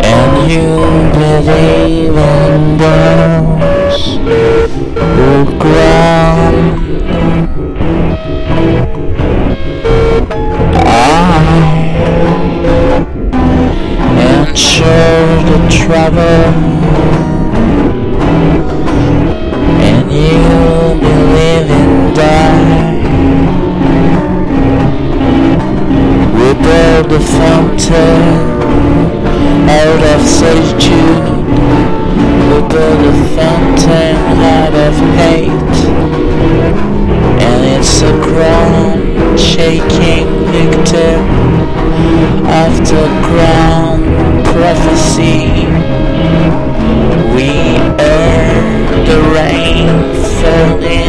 And you a fountain out of solitude. Build a fountain out of hate. And it's a ground shaking victim after ground prophecy. We earn the rain falling.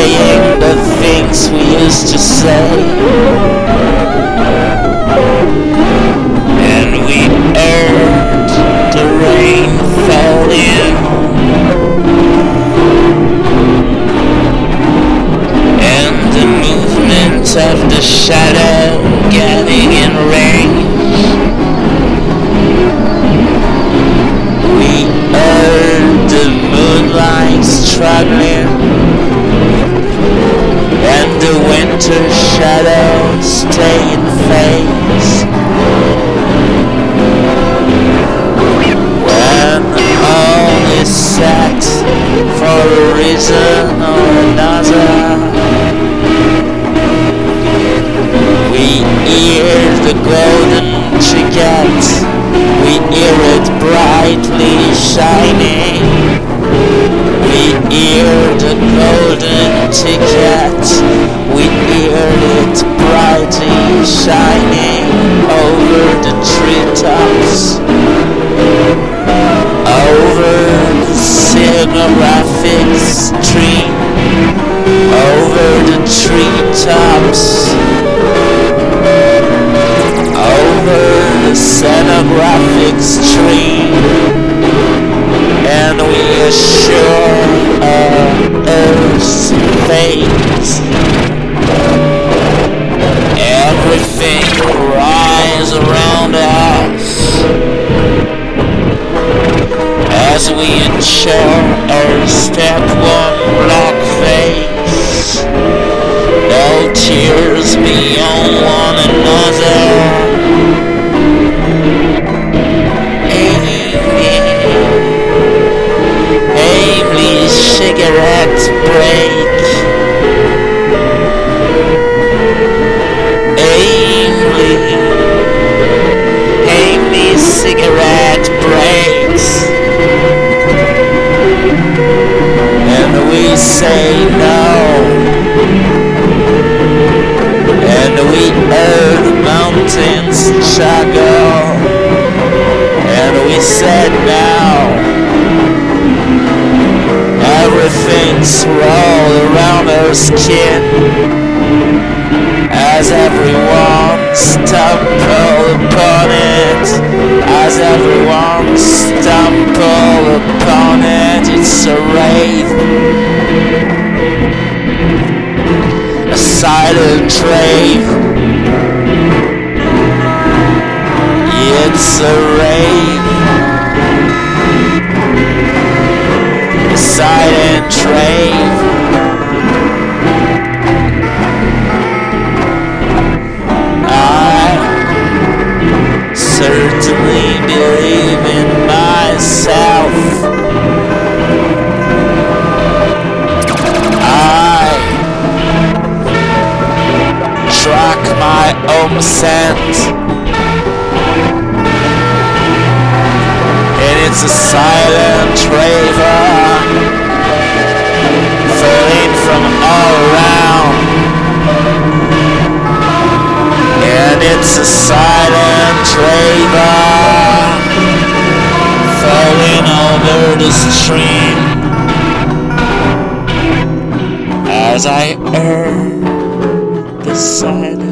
Saying the things we used to say. And we earned the rain winter shadows stay in phase. When all is set for a reason or another, we hear the golden ticket, we hear it brightly shining. We hear the golden ticket, scenographic stream, over the treetops, over the scenographic stream, and we assure Earth's fate. No tears beyond one another. Amy Aimley cigarette break. Said now. Everything's roll around her skin as everyone stumble upon it, as everyone stumble upon it, it's a rave, a silent rave. It's a rave, And it's a silent raver falling from all around. And it's a silent raver falling over the stream as I err beside.